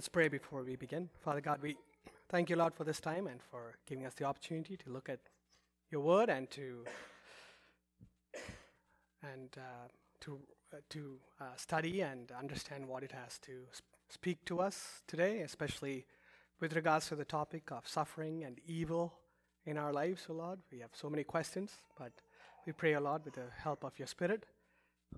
Let's pray before we begin. Father God, we thank you, Lord, for this time and for giving us the opportunity to look at your word and to and uh, to uh, to uh, study and understand what it has to sp- speak to us today, especially with regards to the topic of suffering and evil in our lives, O Lord. We have so many questions, but we pray, O Lord, with the help of your Spirit,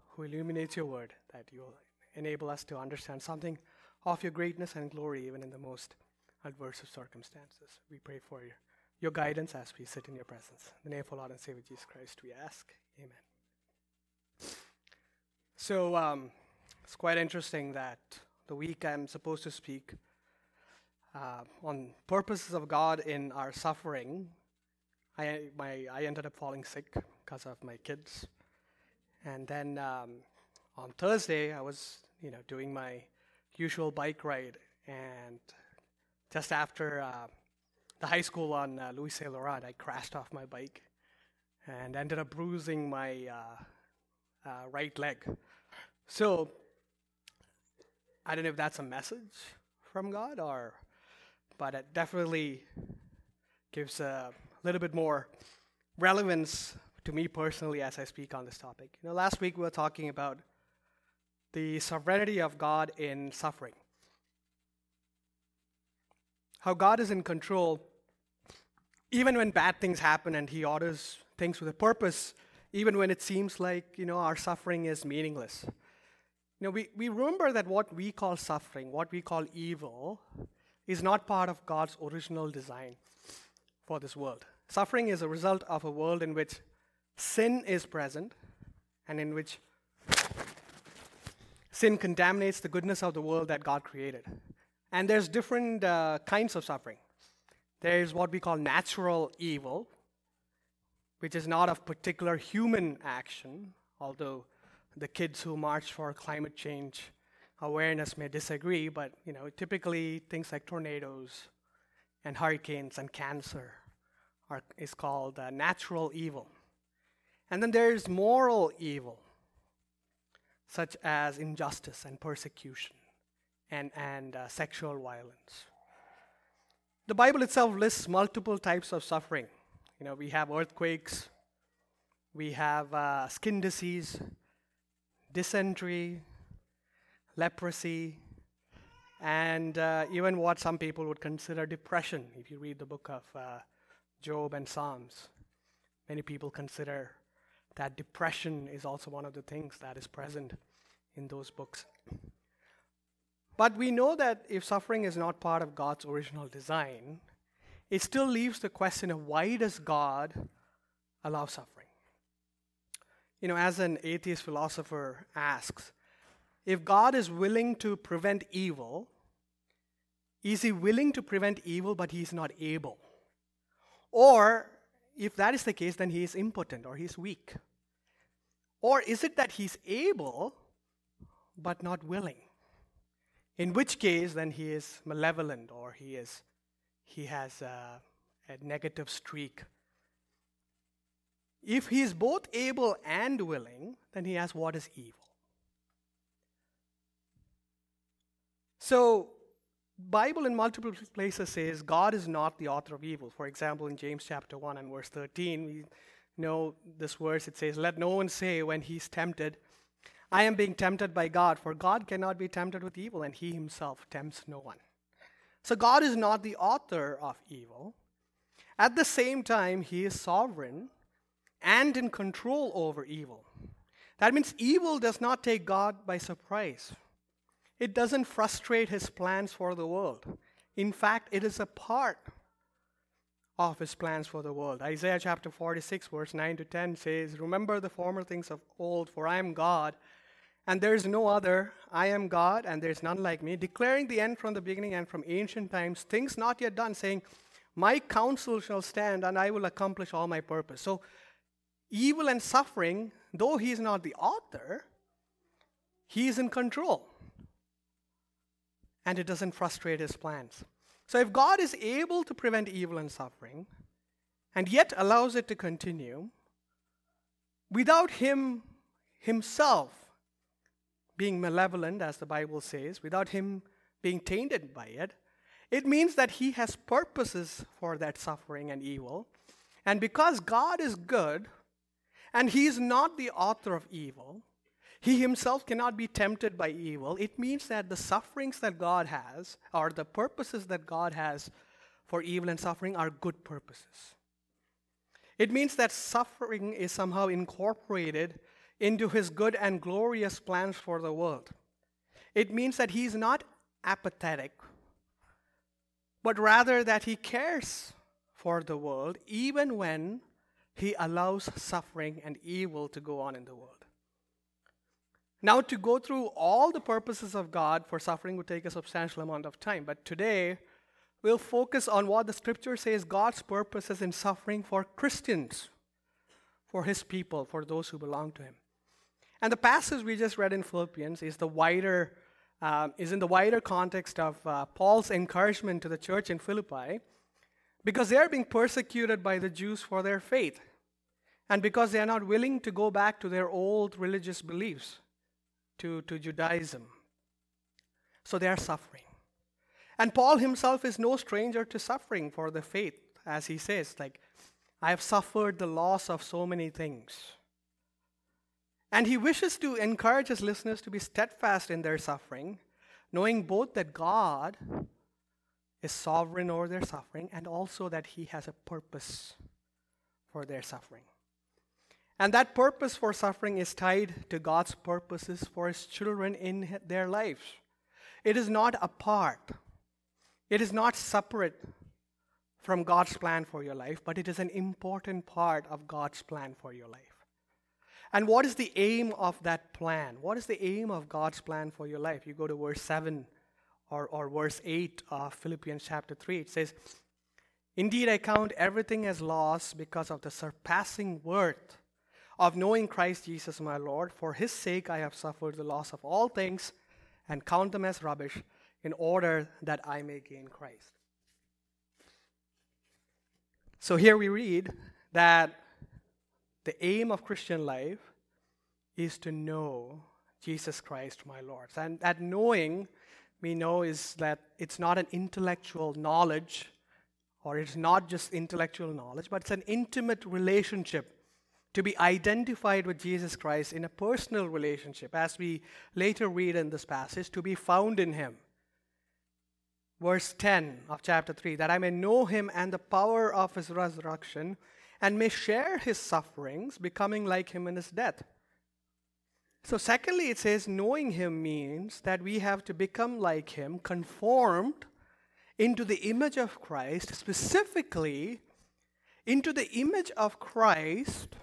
who illuminates your word, that you will enable us to understand something of your greatness and glory, even in the most adverse of circumstances. We pray for your, your guidance as we sit in your presence. In the name of our Lord and Savior Jesus Christ, we ask. Amen. So um, it's quite interesting that the week I'm supposed to speak uh, on purposes of God in our suffering, I, my, I ended up falling sick because of my kids. And then um, on Thursday, I was, you know, doing my usual bike ride, and just after uh, the high school on uh, Louis Saint Laurent, I crashed off my bike and ended up bruising my uh, uh, right leg. So I don't know if that's a message from God or, but it definitely gives a little bit more relevance to me personally as I speak on this topic. You know, last week we were talking about the sovereignty of God in suffering. How God is in control even when bad things happen and He orders things with a purpose, even when it seems like, you know, our suffering is meaningless. You know, we, we remember that what we call suffering, what we call evil, is not part of God's original design for this world. Suffering is a result of a world in which sin is present and in which sin contaminates the goodness of the world that God created. And there's different uh, kinds of suffering. There's what we call natural evil, which is not of particular human action, although the kids who march for climate change awareness may disagree, but you know, typically things like tornadoes and hurricanes and cancer are, is called uh, natural evil. And then there's moral evil, such as injustice and persecution and, and uh, sexual violence. The Bible itself lists multiple types of suffering. You know, we have earthquakes, we have uh, skin disease, dysentery, leprosy, and uh, even what some people would consider depression. If you read the book of uh, Job and Psalms, many people consider that depression is also one of the things that is present in those books. But we know that if suffering is not part of God's original design, it still leaves the question of why does God allow suffering? You know, as an atheist philosopher asks, if God is willing to prevent evil, is he willing to prevent evil but he is not able? Or if that is the case, then he is impotent or he's weak. Or is it that he's able but not willing? In which case, then he is malevolent or he, is, he has a, a negative streak. If he is both able and willing, then he asks, What is evil? So, Bible in multiple places says God is not the author of evil. For example, in James chapter 1 and verse 13, we know this verse. It says, Let no one say when he's tempted, I am being tempted by God, for God cannot be tempted with evil, and he himself tempts no one. So God is not the author of evil. At the same time, he is sovereign and in control over evil. That means evil does not take God by surprise. It doesn't frustrate his plans for the world. In fact, it is a part of his plans for the world. Isaiah chapter 46, verse 9 to 10 says, Remember the former things of old, for I am God, and there is no other. I am God, and there is none like me, declaring the end from the beginning and from ancient times, things not yet done, saying, My counsel shall stand, and I will accomplish all my purpose. So, evil and suffering, though he is not the author, he is in control. And it doesn't frustrate his plans. So, if God is able to prevent evil and suffering, and yet allows it to continue, without him himself being malevolent, as the Bible says, without him being tainted by it. It means that He has purposes for that suffering and evil. And because God is good and He is not the author of evil, He Himself cannot be tempted by evil. It means that the sufferings that God has, or the purposes that God has for evil and suffering, are good purposes. It means that suffering is somehow incorporated into His good and glorious plans for the world. It means that He's not apathetic, but rather that He cares for the world, even when he allows suffering and evil to go on in the world. Now, to go through all the purposes of God for suffering would take a substantial amount of time, but today we'll focus on what the scripture says God's purposes in suffering for Christians, for his people, for those who belong to him. And the passage we just read in Philippians is the wider uh, is in the wider context of uh, Paul's encouragement to the church in Philippi because they are being persecuted by the Jews for their faith, and because they are not willing to go back to their old religious beliefs, to, to Judaism. So they are suffering. And Paul himself is no stranger to suffering for the faith, as he says, like, I have suffered the loss of so many things. And he wishes to encourage his listeners to be steadfast in their suffering, knowing both that God is sovereign over their suffering and also that He has a purpose for their suffering. And that purpose for suffering is tied to God's purposes for His children in their lives. It is not apart, it is not separate from God's plan for your life, but it is an important part of God's plan for your life. And what is the aim of that plan? What is the aim of God's plan for your life? You go to verse 7 or, or verse 8 of Philippians chapter 3. It says, Indeed, I count everything as loss because of the surpassing worth of knowing Christ Jesus my Lord. For his sake I have suffered the loss of all things and count them as rubbish in order that I may gain Christ. So here we read that the aim of Christian life is to know Jesus Christ my Lord. And that knowing we know is that it's not an intellectual knowledge, or it's not just intellectual knowledge, but it's an intimate relationship to be identified with Jesus Christ in a personal relationship, as we later read in this passage, to be found in Him. Verse 10 of chapter 3 that I may know Him and the power of His resurrection, and may share His sufferings, becoming like Him in His death so, secondly, it says knowing him means that we have to become like him, conformed into the image of Christ, specifically into the image of Christ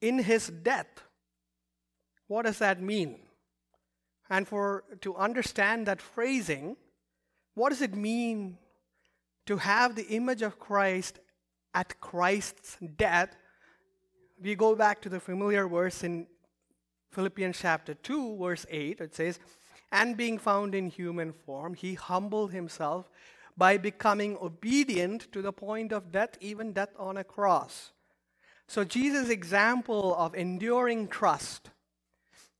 in his death. What does that mean? And for to understand that phrasing, what does it mean to have the image of Christ at Christ's death? We go back to the familiar verse in Philippians chapter 2, verse 8, it says, And being found in human form, he humbled himself by becoming obedient to the point of death, even death on a cross. So, Jesus' example of enduring trust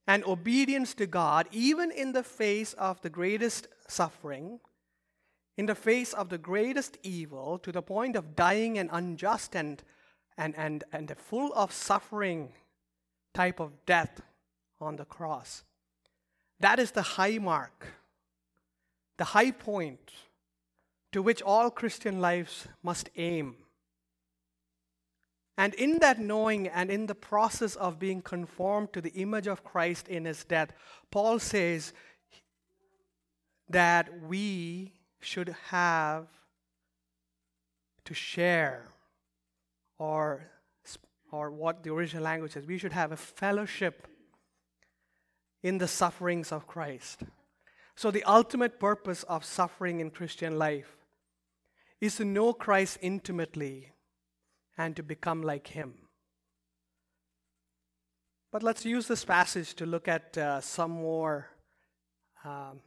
and obedience to God, even in the face of the greatest suffering, in the face of the greatest evil, to the point of dying an unjust and, and, and, and full of suffering type of death, on the cross. That is the high mark, the high point to which all Christian lives must aim. And in that knowing and in the process of being conformed to the image of Christ in his death, Paul says that we should have to share, or, or what the original language says, we should have a fellowship in the sufferings of Christ. So, the ultimate purpose of suffering in Christian life is to know Christ intimately and to become like Him. But let's use this passage to look at uh, some more um,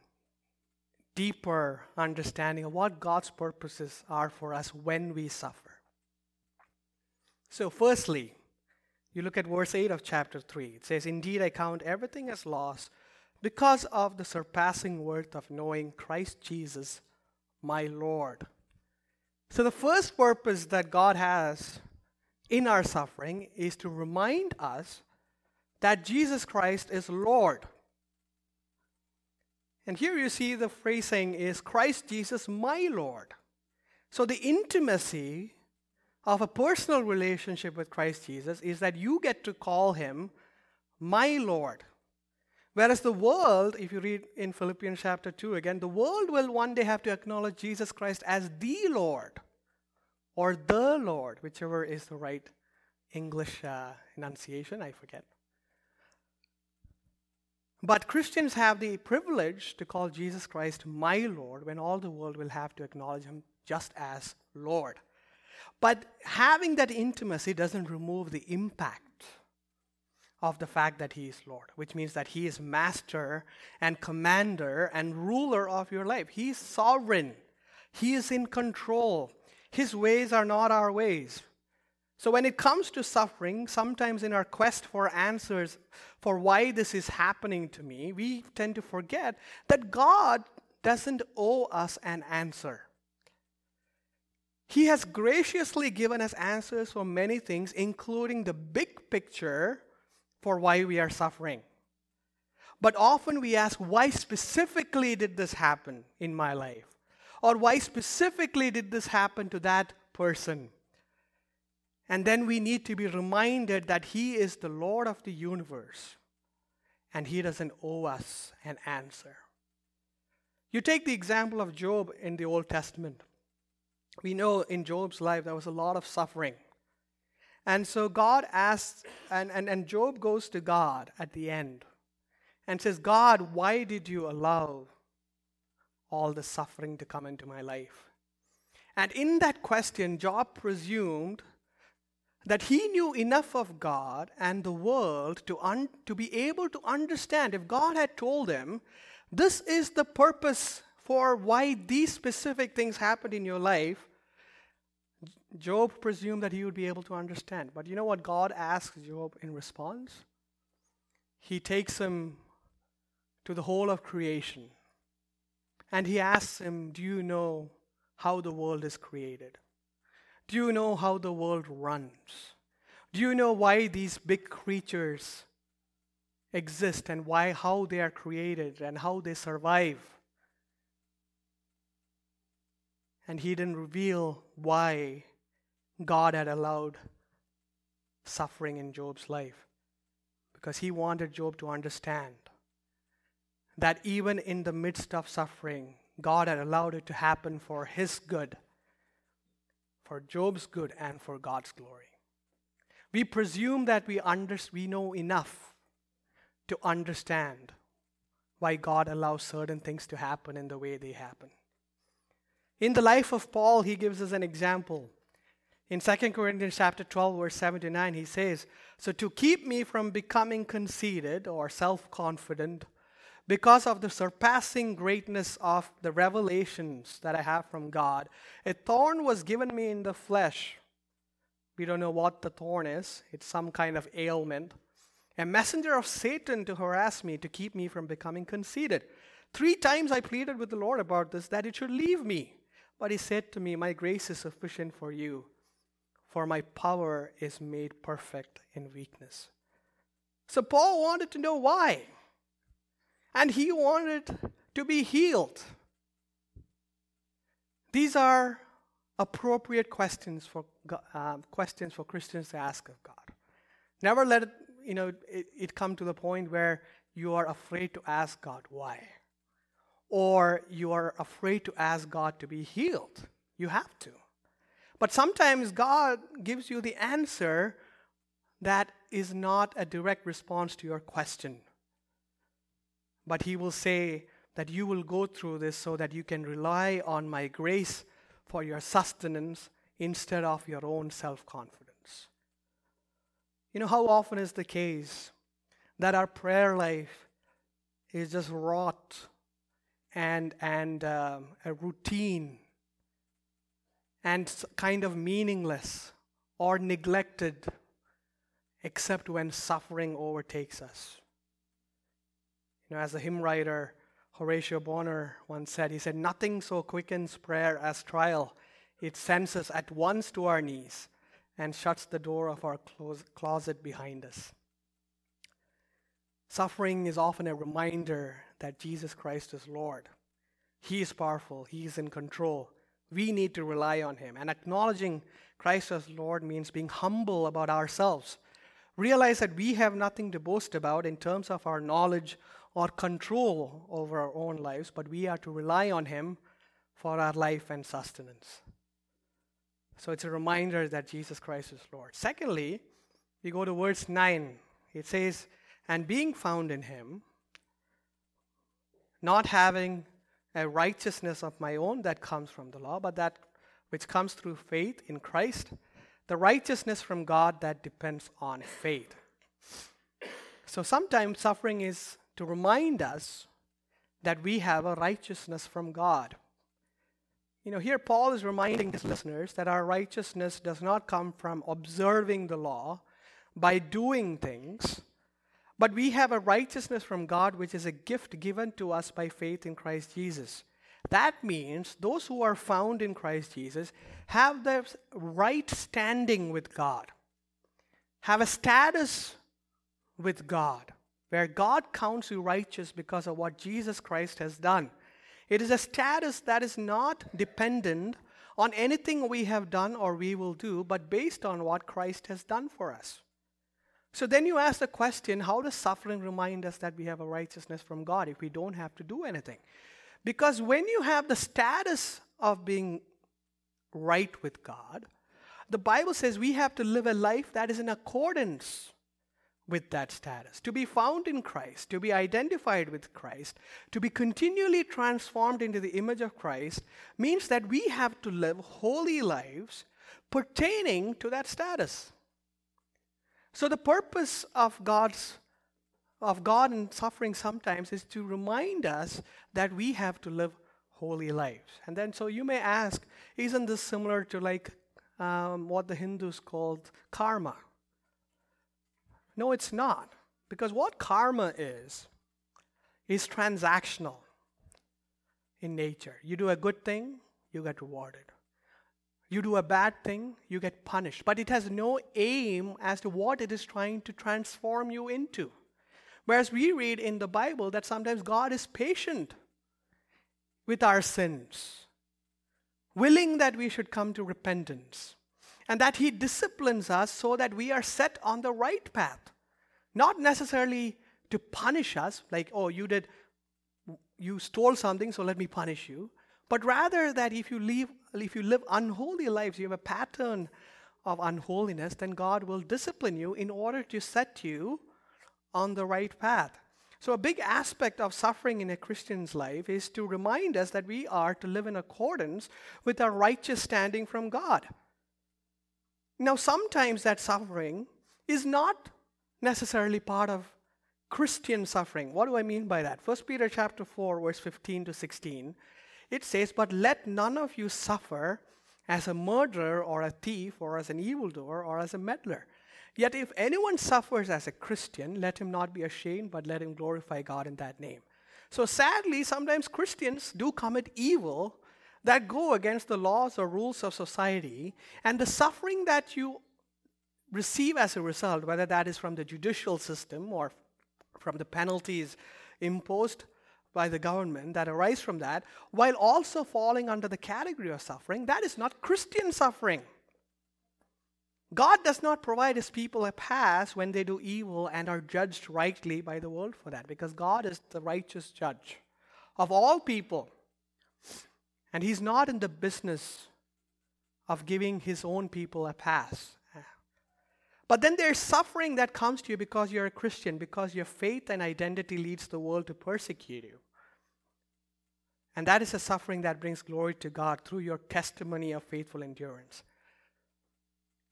deeper understanding of what God's purposes are for us when we suffer. So, firstly, you look at verse 8 of chapter 3. It says, Indeed, I count everything as loss because of the surpassing worth of knowing Christ Jesus, my Lord. So, the first purpose that God has in our suffering is to remind us that Jesus Christ is Lord. And here you see the phrasing is Christ Jesus, my Lord. So, the intimacy of a personal relationship with Christ Jesus is that you get to call him my Lord. Whereas the world, if you read in Philippians chapter 2 again, the world will one day have to acknowledge Jesus Christ as the Lord or the Lord, whichever is the right English uh, enunciation, I forget. But Christians have the privilege to call Jesus Christ my Lord when all the world will have to acknowledge him just as Lord. But having that intimacy doesn't remove the impact of the fact that He is Lord, which means that He is master and commander and ruler of your life. He is sovereign, He is in control. His ways are not our ways. So, when it comes to suffering, sometimes in our quest for answers for why this is happening to me, we tend to forget that God doesn't owe us an answer. He has graciously given us answers for many things, including the big picture for why we are suffering. But often we ask, why specifically did this happen in my life? Or why specifically did this happen to that person? And then we need to be reminded that He is the Lord of the universe and He doesn't owe us an answer. You take the example of Job in the Old Testament we know in Job's life there was a lot of suffering. And so God asks, and, and, and Job goes to God at the end and says, God, why did you allow all the suffering to come into my life? And in that question, Job presumed that he knew enough of God and the world to, un- to be able to understand. If God had told him, this is the purpose for why these specific things happened in your life, Job presumed that he would be able to understand. But you know what God asks Job in response? He takes him to the whole of creation and he asks him, Do you know how the world is created? Do you know how the world runs? Do you know why these big creatures exist and why how they are created and how they survive? and he didn't reveal why God had allowed suffering in Job's life. Because he wanted Job to understand that even in the midst of suffering, God had allowed it to happen for his good, for Job's good, and for God's glory. We presume that we, under, we know enough to understand why God allows certain things to happen in the way they happen. In the life of Paul, he gives us an example. In 2 Corinthians chapter 12, verse 79, he says, So to keep me from becoming conceited or self confident, because of the surpassing greatness of the revelations that I have from God, a thorn was given me in the flesh. We don't know what the thorn is, it's some kind of ailment. A messenger of Satan to harass me, to keep me from becoming conceited. Three times I pleaded with the Lord about this, that it should leave me. But he said to me, My grace is sufficient for you, for my power is made perfect in weakness. So Paul wanted to know why. And he wanted to be healed. These are appropriate questions for, uh, questions for Christians to ask of God. Never let it, you know, it, it come to the point where you are afraid to ask God why or you are afraid to ask God to be healed. You have to. But sometimes God gives you the answer that is not a direct response to your question. But He will say that you will go through this so that you can rely on my grace for your sustenance instead of your own self confidence. You know, how often is the case that our prayer life is just wrought and, and uh, a routine and kind of meaningless or neglected except when suffering overtakes us. You know, as the hymn writer Horatio Bonar once said, he said, Nothing so quickens prayer as trial. It sends us at once to our knees and shuts the door of our closet behind us. Suffering is often a reminder that Jesus Christ is Lord. He is powerful, He is in control. We need to rely on Him. And acknowledging Christ as Lord means being humble about ourselves. Realize that we have nothing to boast about in terms of our knowledge or control over our own lives, but we are to rely on Him for our life and sustenance. So it's a reminder that Jesus Christ is Lord. Secondly, we go to verse 9. It says, And being found in Him, not having a righteousness of my own that comes from the law, but that which comes through faith in Christ, the righteousness from God that depends on faith. So sometimes suffering is to remind us that we have a righteousness from God. You know, here Paul is reminding his listeners that our righteousness does not come from observing the law by doing things, but we have a righteousness from God which is a gift given to us by faith in Christ Jesus. That means those who are found in Christ Jesus have the right standing with God, have a status with God where God counts you righteous because of what Jesus Christ has done. It is a status that is not dependent on anything we have done or we will do, but based on what Christ has done for us. So then you ask the question how does suffering remind us that we have a righteousness from God if we don't have to do anything? Because when you have the status of being right with God, the Bible says we have to live a life that is in accordance with that status. To be found in Christ, to be identified with Christ, to be continually transformed into the image of Christ means that we have to live holy lives pertaining to that status. So the purpose of God's of God in suffering sometimes is to remind us that we have to live holy lives. And then so you may ask, isn't this similar to like um, what the Hindus called karma? No, it's not. Because what karma is, is transactional in nature. You do a good thing, you get rewarded. You do a bad thing, you get punished. But it has no aim as to what it is trying to transform you into. Whereas we read in the Bible that sometimes God is patient with our sins, willing that we should come to repentance and that He disciplines us so that we are set on the right path. Not necessarily to punish us, like, oh, you did, you stole something, so let me punish you. But rather that if you, leave, if you live unholy lives, you have a pattern of unholiness, then God will discipline you in order to set you on the right path. So, a big aspect of suffering in a Christian's life is to remind us that we are to live in accordance with our righteous standing from God. Now, sometimes that suffering is not necessarily part of Christian suffering. What do I mean by that? 1 Peter chapter 4 verse 15 to 16. It says, "But let none of you suffer as a murderer or a thief or as an evildoer or as a meddler. Yet if anyone suffers as a Christian, let him not be ashamed, but let him glorify God in that name." So sadly, sometimes Christians do commit evil that go against the laws or rules of society, and the suffering that you receive as a result, whether that is from the judicial system or from the penalties imposed by the government that arise from that, while also falling under the category of suffering, that is not Christian suffering. God does not provide his people a pass when they do evil and are judged rightly by the world for that, because God is the righteous judge of all people. And he's not in the business of giving his own people a pass. But then there's suffering that comes to you because you're a Christian, because your faith and identity leads the world to persecute you. And that is a suffering that brings glory to God through your testimony of faithful endurance.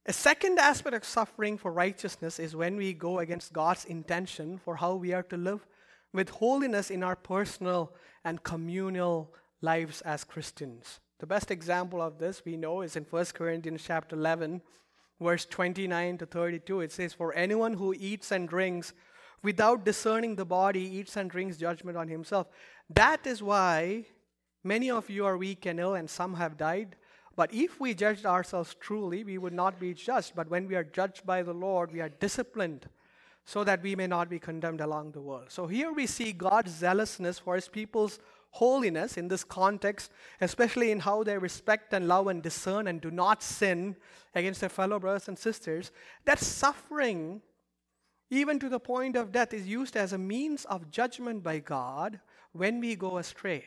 A second aspect of suffering for righteousness is when we go against God's intention for how we are to live with holiness in our personal and communal lives as Christians. The best example of this we know is in 1 Corinthians chapter 11 verse 29 to 32 it says for anyone who eats and drinks without discerning the body, eats and drinks judgment on himself. That is why many of you are weak and ill, and some have died. But if we judged ourselves truly, we would not be judged. But when we are judged by the Lord, we are disciplined so that we may not be condemned along the world. So here we see God's zealousness for his people's holiness in this context, especially in how they respect and love and discern and do not sin against their fellow brothers and sisters. That suffering, even to the point of death, is used as a means of judgment by God when we go astray.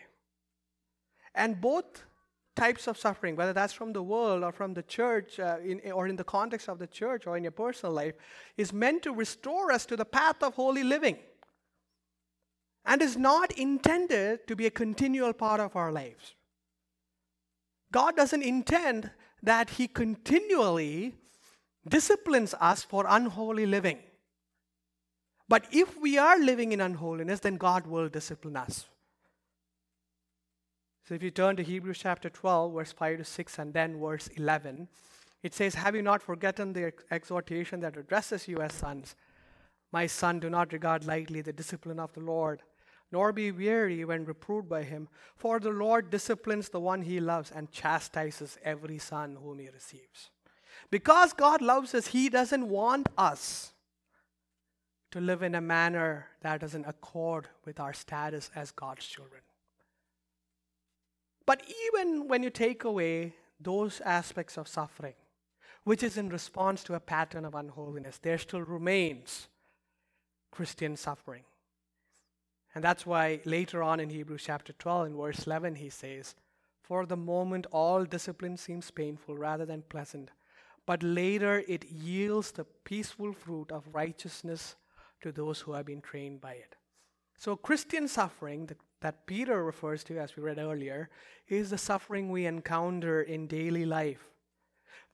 And both types of suffering, whether that's from the world or from the church, uh, in, or in the context of the church or in your personal life, is meant to restore us to the path of holy living and is not intended to be a continual part of our lives. God doesn't intend that He continually disciplines us for unholy living. But if we are living in unholiness, then God will discipline us. So if you turn to Hebrews chapter 12, verse 5 to 6, and then verse 11, it says, Have you not forgotten the exhortation that addresses you as sons? My son, do not regard lightly the discipline of the Lord, nor be weary when reproved by him. For the Lord disciplines the one he loves and chastises every son whom he receives. Because God loves us, he doesn't want us to live in a manner that doesn't accord with our status as God's children. But even when you take away those aspects of suffering, which is in response to a pattern of unholiness, there still remains Christian suffering. And that's why later on in Hebrews chapter 12, in verse 11, he says, For the moment, all discipline seems painful rather than pleasant, but later it yields the peaceful fruit of righteousness to those who have been trained by it. So, Christian suffering, the that Peter refers to, as we read earlier, is the suffering we encounter in daily life.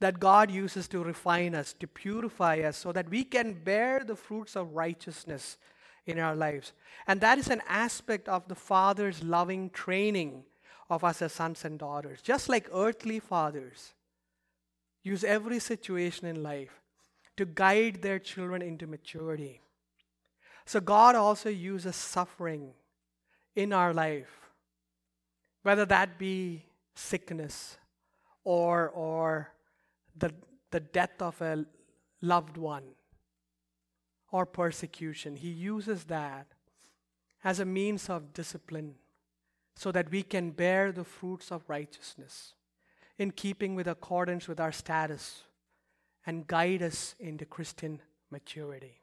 That God uses to refine us, to purify us, so that we can bear the fruits of righteousness in our lives. And that is an aspect of the Father's loving training of us as sons and daughters. Just like earthly fathers use every situation in life to guide their children into maturity. So God also uses suffering in our life, whether that be sickness or, or the, the death of a loved one or persecution. He uses that as a means of discipline so that we can bear the fruits of righteousness in keeping with accordance with our status and guide us into Christian maturity.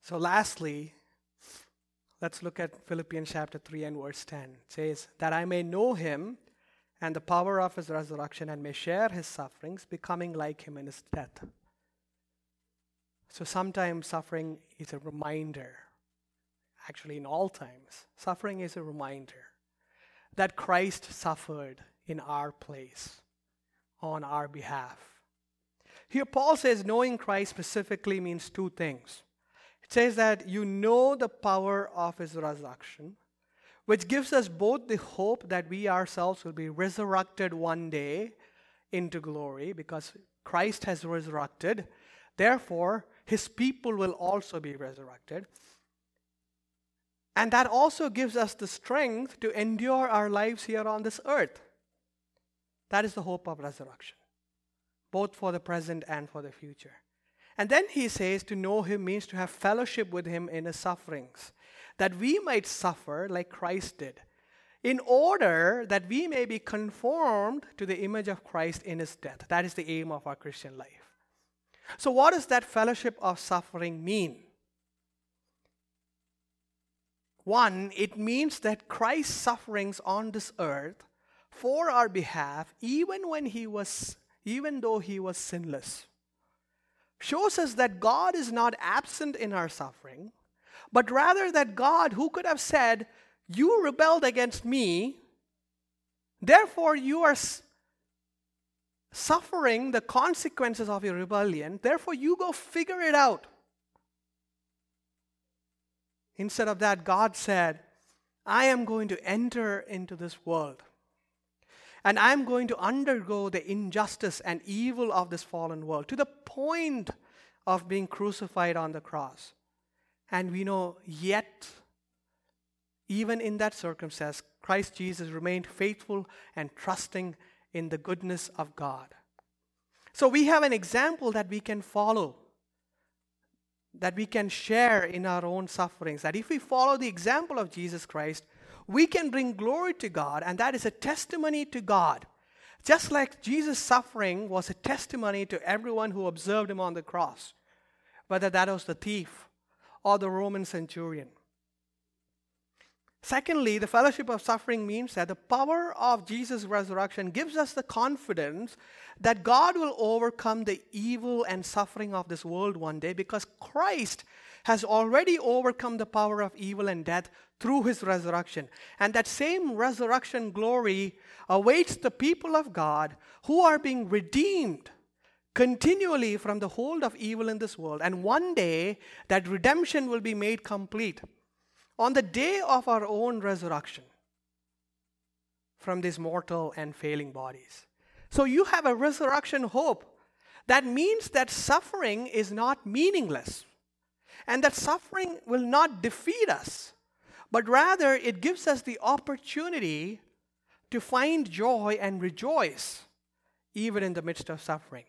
So, lastly, let's look at Philippians chapter 3 and verse 10. It says, That I may know him and the power of his resurrection and may share his sufferings, becoming like him in his death. So, sometimes suffering is a reminder, actually, in all times, suffering is a reminder that Christ suffered in our place on our behalf. Here, Paul says knowing Christ specifically means two things. It says that you know the power of his resurrection, which gives us both the hope that we ourselves will be resurrected one day into glory because Christ has resurrected. Therefore, his people will also be resurrected. And that also gives us the strength to endure our lives here on this earth. That is the hope of resurrection, both for the present and for the future. And then he says to know him means to have fellowship with him in his sufferings, that we might suffer like Christ did, in order that we may be conformed to the image of Christ in his death. That is the aim of our Christian life. So, what does that fellowship of suffering mean? One, it means that Christ's sufferings on this earth for our behalf, even when he was, even though he was sinless shows us that God is not absent in our suffering, but rather that God, who could have said, You rebelled against me, therefore you are suffering the consequences of your rebellion, therefore you go figure it out. Instead of that, God said, I am going to enter into this world. And I'm going to undergo the injustice and evil of this fallen world to the point of being crucified on the cross. And we know, yet, even in that circumstance, Christ Jesus remained faithful and trusting in the goodness of God. So we have an example that we can follow, that we can share in our own sufferings. That if we follow the example of Jesus Christ, we can bring glory to God, and that is a testimony to God. Just like Jesus' suffering was a testimony to everyone who observed him on the cross, whether that was the thief or the Roman centurion. Secondly, the fellowship of suffering means that the power of Jesus' resurrection gives us the confidence that God will overcome the evil and suffering of this world one day because Christ has already overcome the power of evil and death through his resurrection. And that same resurrection glory awaits the people of God who are being redeemed continually from the hold of evil in this world. And one day that redemption will be made complete on the day of our own resurrection from these mortal and failing bodies. So you have a resurrection hope. That means that suffering is not meaningless and that suffering will not defeat us, but rather it gives us the opportunity to find joy and rejoice even in the midst of suffering.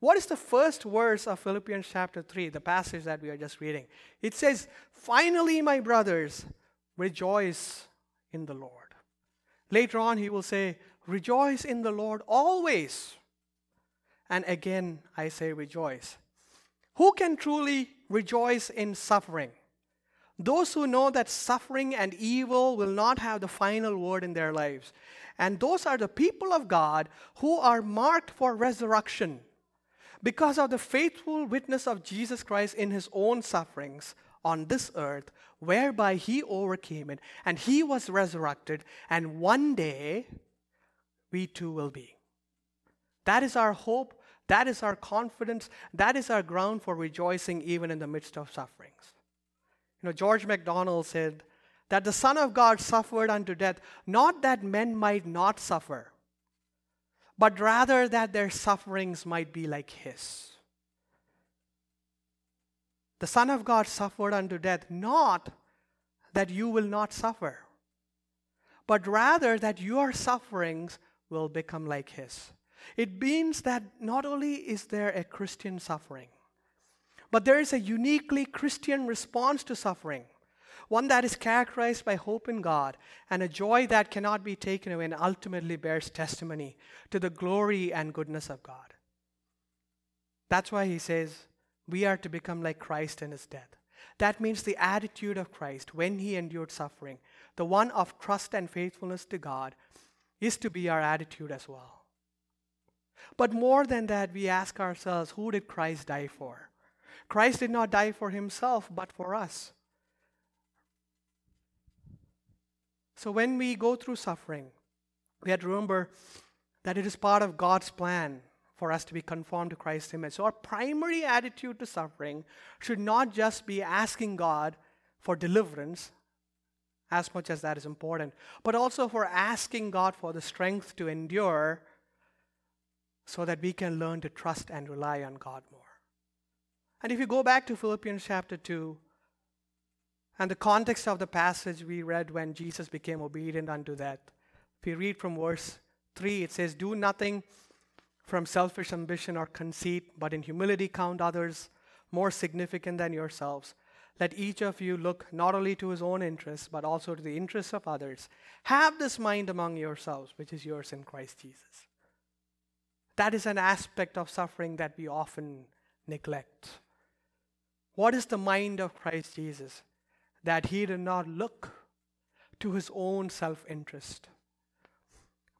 What is the first verse of Philippians chapter 3, the passage that we are just reading? It says, Finally, my brothers, rejoice in the Lord. Later on, he will say, Rejoice in the Lord always. And again, I say, Rejoice. Who can truly rejoice in suffering? Those who know that suffering and evil will not have the final word in their lives. And those are the people of God who are marked for resurrection because of the faithful witness of Jesus Christ in his own sufferings on this earth, whereby he overcame it and he was resurrected, and one day we too will be. That is our hope, that is our confidence, that is our ground for rejoicing even in the midst of sufferings. You know, George MacDonald said that the Son of God suffered unto death, not that men might not suffer but rather that their sufferings might be like his. The Son of God suffered unto death, not that you will not suffer, but rather that your sufferings will become like his. It means that not only is there a Christian suffering, but there is a uniquely Christian response to suffering one that is characterized by hope in God and a joy that cannot be taken away and ultimately bears testimony to the glory and goodness of God. That's why he says we are to become like Christ in his death. That means the attitude of Christ when he endured suffering, the one of trust and faithfulness to God, is to be our attitude as well. But more than that, we ask ourselves who did Christ die for? Christ did not die for himself, but for us. So when we go through suffering, we have to remember that it is part of God's plan for us to be conformed to Christ's image. So our primary attitude to suffering should not just be asking God for deliverance, as much as that is important, but also for asking God for the strength to endure so that we can learn to trust and rely on God more. And if you go back to Philippians chapter 2, and the context of the passage we read when Jesus became obedient unto that. If you read from verse 3, it says, Do nothing from selfish ambition or conceit, but in humility count others more significant than yourselves. Let each of you look not only to his own interests, but also to the interests of others. Have this mind among yourselves, which is yours in Christ Jesus. That is an aspect of suffering that we often neglect. What is the mind of Christ Jesus? That he did not look to his own self interest,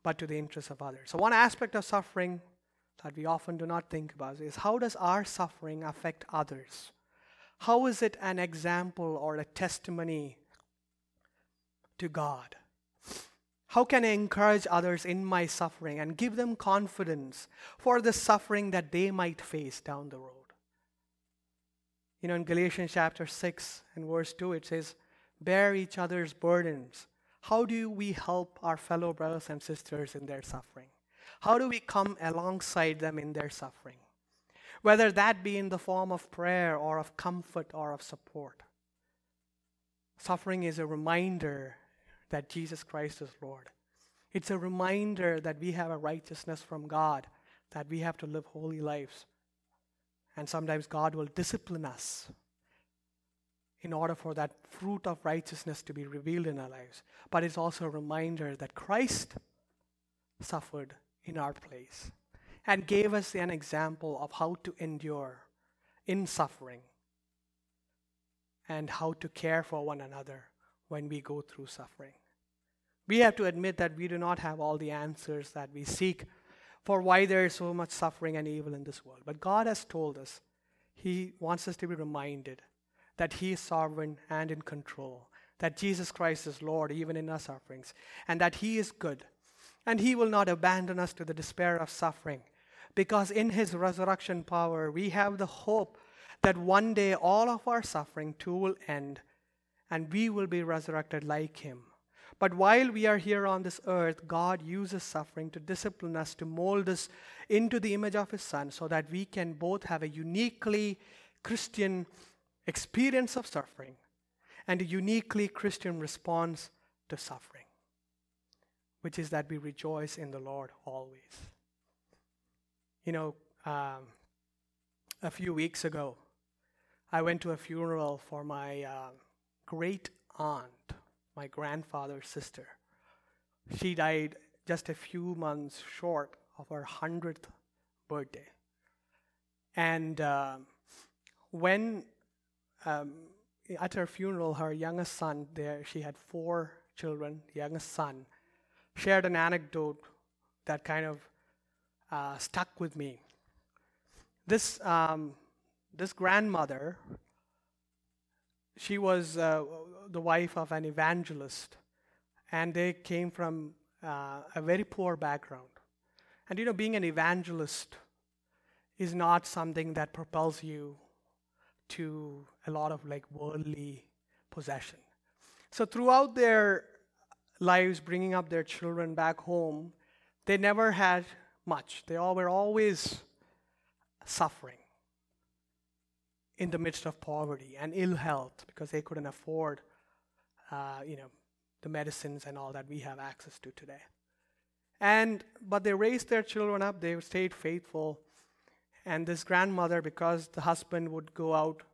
but to the interest of others. So, one aspect of suffering that we often do not think about is how does our suffering affect others? How is it an example or a testimony to God? How can I encourage others in my suffering and give them confidence for the suffering that they might face down the road? You know, in Galatians chapter 6 and verse 2, it says, Bear each other's burdens. How do we help our fellow brothers and sisters in their suffering? How do we come alongside them in their suffering? whether that be in the form of prayer or of comfort or of support. Suffering is a reminder that Jesus Christ is Lord. It's a reminder that we have a righteousness from God, that we have to live holy lives. And sometimes God will discipline us in order for that fruit of righteousness to be revealed in our lives. But it's also a reminder that Christ suffered in our place and gave us an example of how to endure in suffering and how to care for one another when we go through suffering. We have to admit that we do not have all the answers that we seek for why there is so much suffering and evil in this world. But God has told us, He wants us to be reminded that He is sovereign and in control, that Jesus Christ is Lord even in our sufferings, and that He is good, and He will not abandon us to the despair of suffering, because in His resurrection power we have the hope that one day all of our suffering too will end, and we will be resurrected like Him. But while we are here on this earth, God uses suffering to discipline us, to mold us into the image of His Son, so that we can both have a uniquely Christian experience of suffering and a uniquely Christian response to suffering, which is that we rejoice in the Lord always. You know, um, a few weeks ago, I went to a funeral for my uh, great aunt, my grandfather's sister. She died just a few months short of her 100th birthday. And uh, when um, at her funeral, her youngest son, there she had four children, youngest son, shared an anecdote that kind of uh, stuck with me. This, um, this grandmother, she was uh, the wife of an evangelist, and they came from uh, a very poor background. And you know, being an evangelist is not something that propels you to a lot of like worldly possession. So throughout their lives, bringing up their children back home, they never had much. They all were always suffering in the midst of poverty and ill health because they couldn't afford, uh, you know, the medicines and all that we have access to today. And but they raised their children up. They stayed faithful and this grandmother, because the husband would go out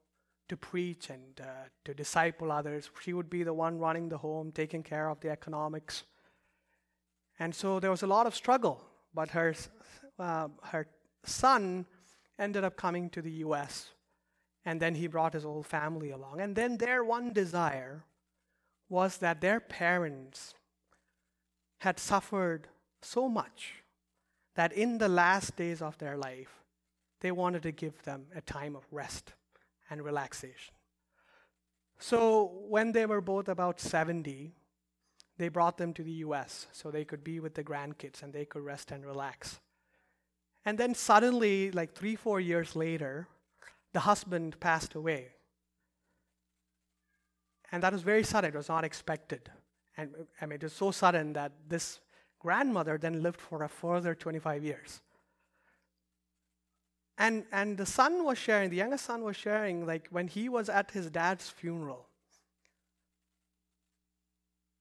to preach and uh, to disciple others, she would be the one running the home, taking care of the economics. And so there was a lot of struggle. But her, uh, her son ended up coming to the US. And then he brought his whole family along. And then their one desire was that their parents had suffered so much that in the last days of their life, they wanted to give them a time of rest and relaxation. So when they were both about 70, they brought them to the US so they could be with the grandkids and they could rest and relax. And then suddenly, like three, four years later, the husband passed away. And that was very sudden, it was not expected. And I mean, it was so sudden that this grandmother then lived for a further 25 years. And, and the son was sharing, the youngest son was sharing, like when he was at his dad's funeral,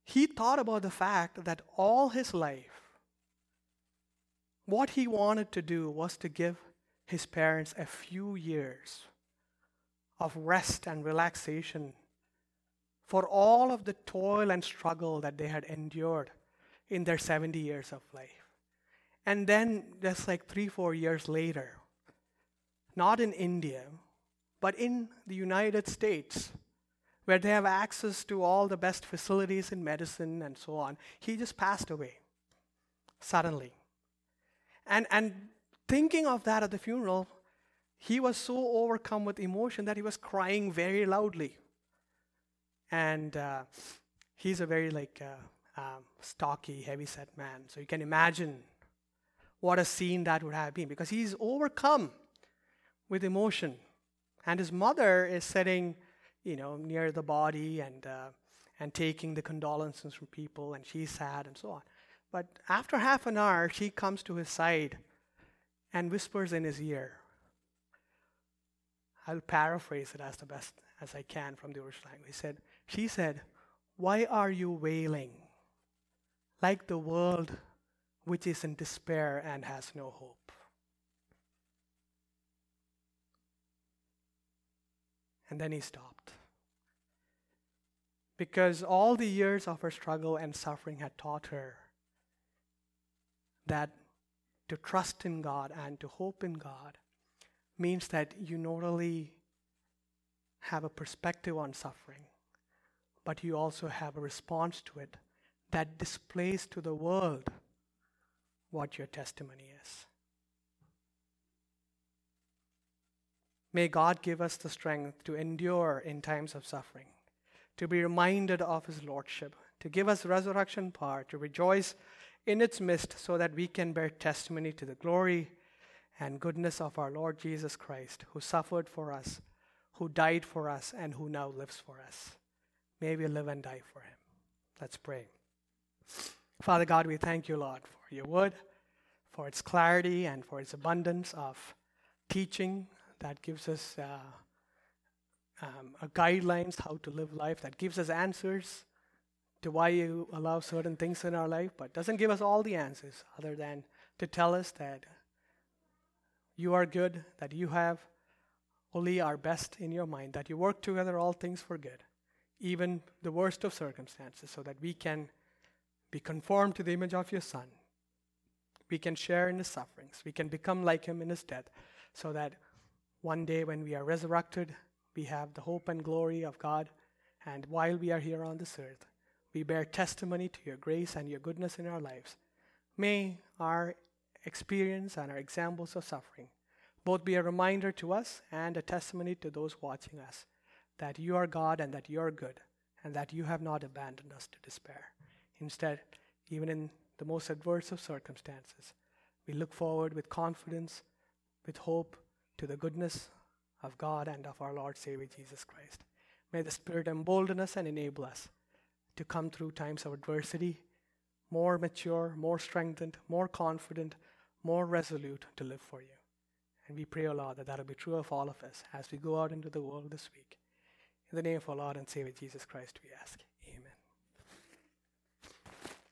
he thought about the fact that all his life, what he wanted to do was to give his parents a few years of rest and relaxation for all of the toil and struggle that they had endured in their 70 years of life. And then, just like three, four years later, not in India, but in the United States, where they have access to all the best facilities in medicine and so on. He just passed away suddenly. And, and thinking of that at the funeral, he was so overcome with emotion that he was crying very loudly. And uh, he's a very like uh, um, stocky, heavy-set man. So you can imagine what a scene that would have been because he's overcome with emotion. And his mother is sitting, you know, near the body and, uh, and taking the condolences from people, and she's sad and so on. But after half an hour, she comes to his side and whispers in his ear, I'll paraphrase it as the best as I can from the original language. He said, she said, Why are you wailing like the world which is in despair and has no hope? And then he stopped. Because all the years of her struggle and suffering had taught her that to trust in God and to hope in God means that you not only have a perspective on suffering, but you also have a response to it that displays to the world what your testimony is. May God give us the strength to endure in times of suffering, to be reminded of His Lordship, to give us resurrection power, to rejoice in its midst, so that we can bear testimony to the glory and goodness of our Lord Jesus Christ, who suffered for us, who died for us, and who now lives for us. May we live and die for Him. Let's pray. Father God, we thank you, Lord, for your word, for its clarity, and for its abundance of teaching that gives us uh, um, guidelines how to live life, that gives us answers to why you allow certain things in our life, but doesn't give us all the answers other than to tell us that you are good, that you have only our best in your mind, that you work together all things for good, even the worst of circumstances, so that we can be conformed to the image of your Son. We can share in his sufferings. We can become like him in his death, so that one day when we are resurrected, we have the hope and glory of God. And while we are here on this earth, we bear testimony to your grace and your goodness in our lives. May our experience and our examples of suffering both be a reminder to us and a testimony to those watching us that you are God and that you are good and that you have not abandoned us to despair. Instead, even in the most adverse of circumstances, we look forward with confidence, with hope, to the goodness of God and of our Lord Savior Jesus Christ. May the Spirit embolden us and enable us to come through times of adversity more mature, more strengthened, more confident, more resolute to live for you. And we pray, O Lord, that that will be true of all of us as we go out into the world this week. In the name of our Lord and Savior Jesus Christ, we ask.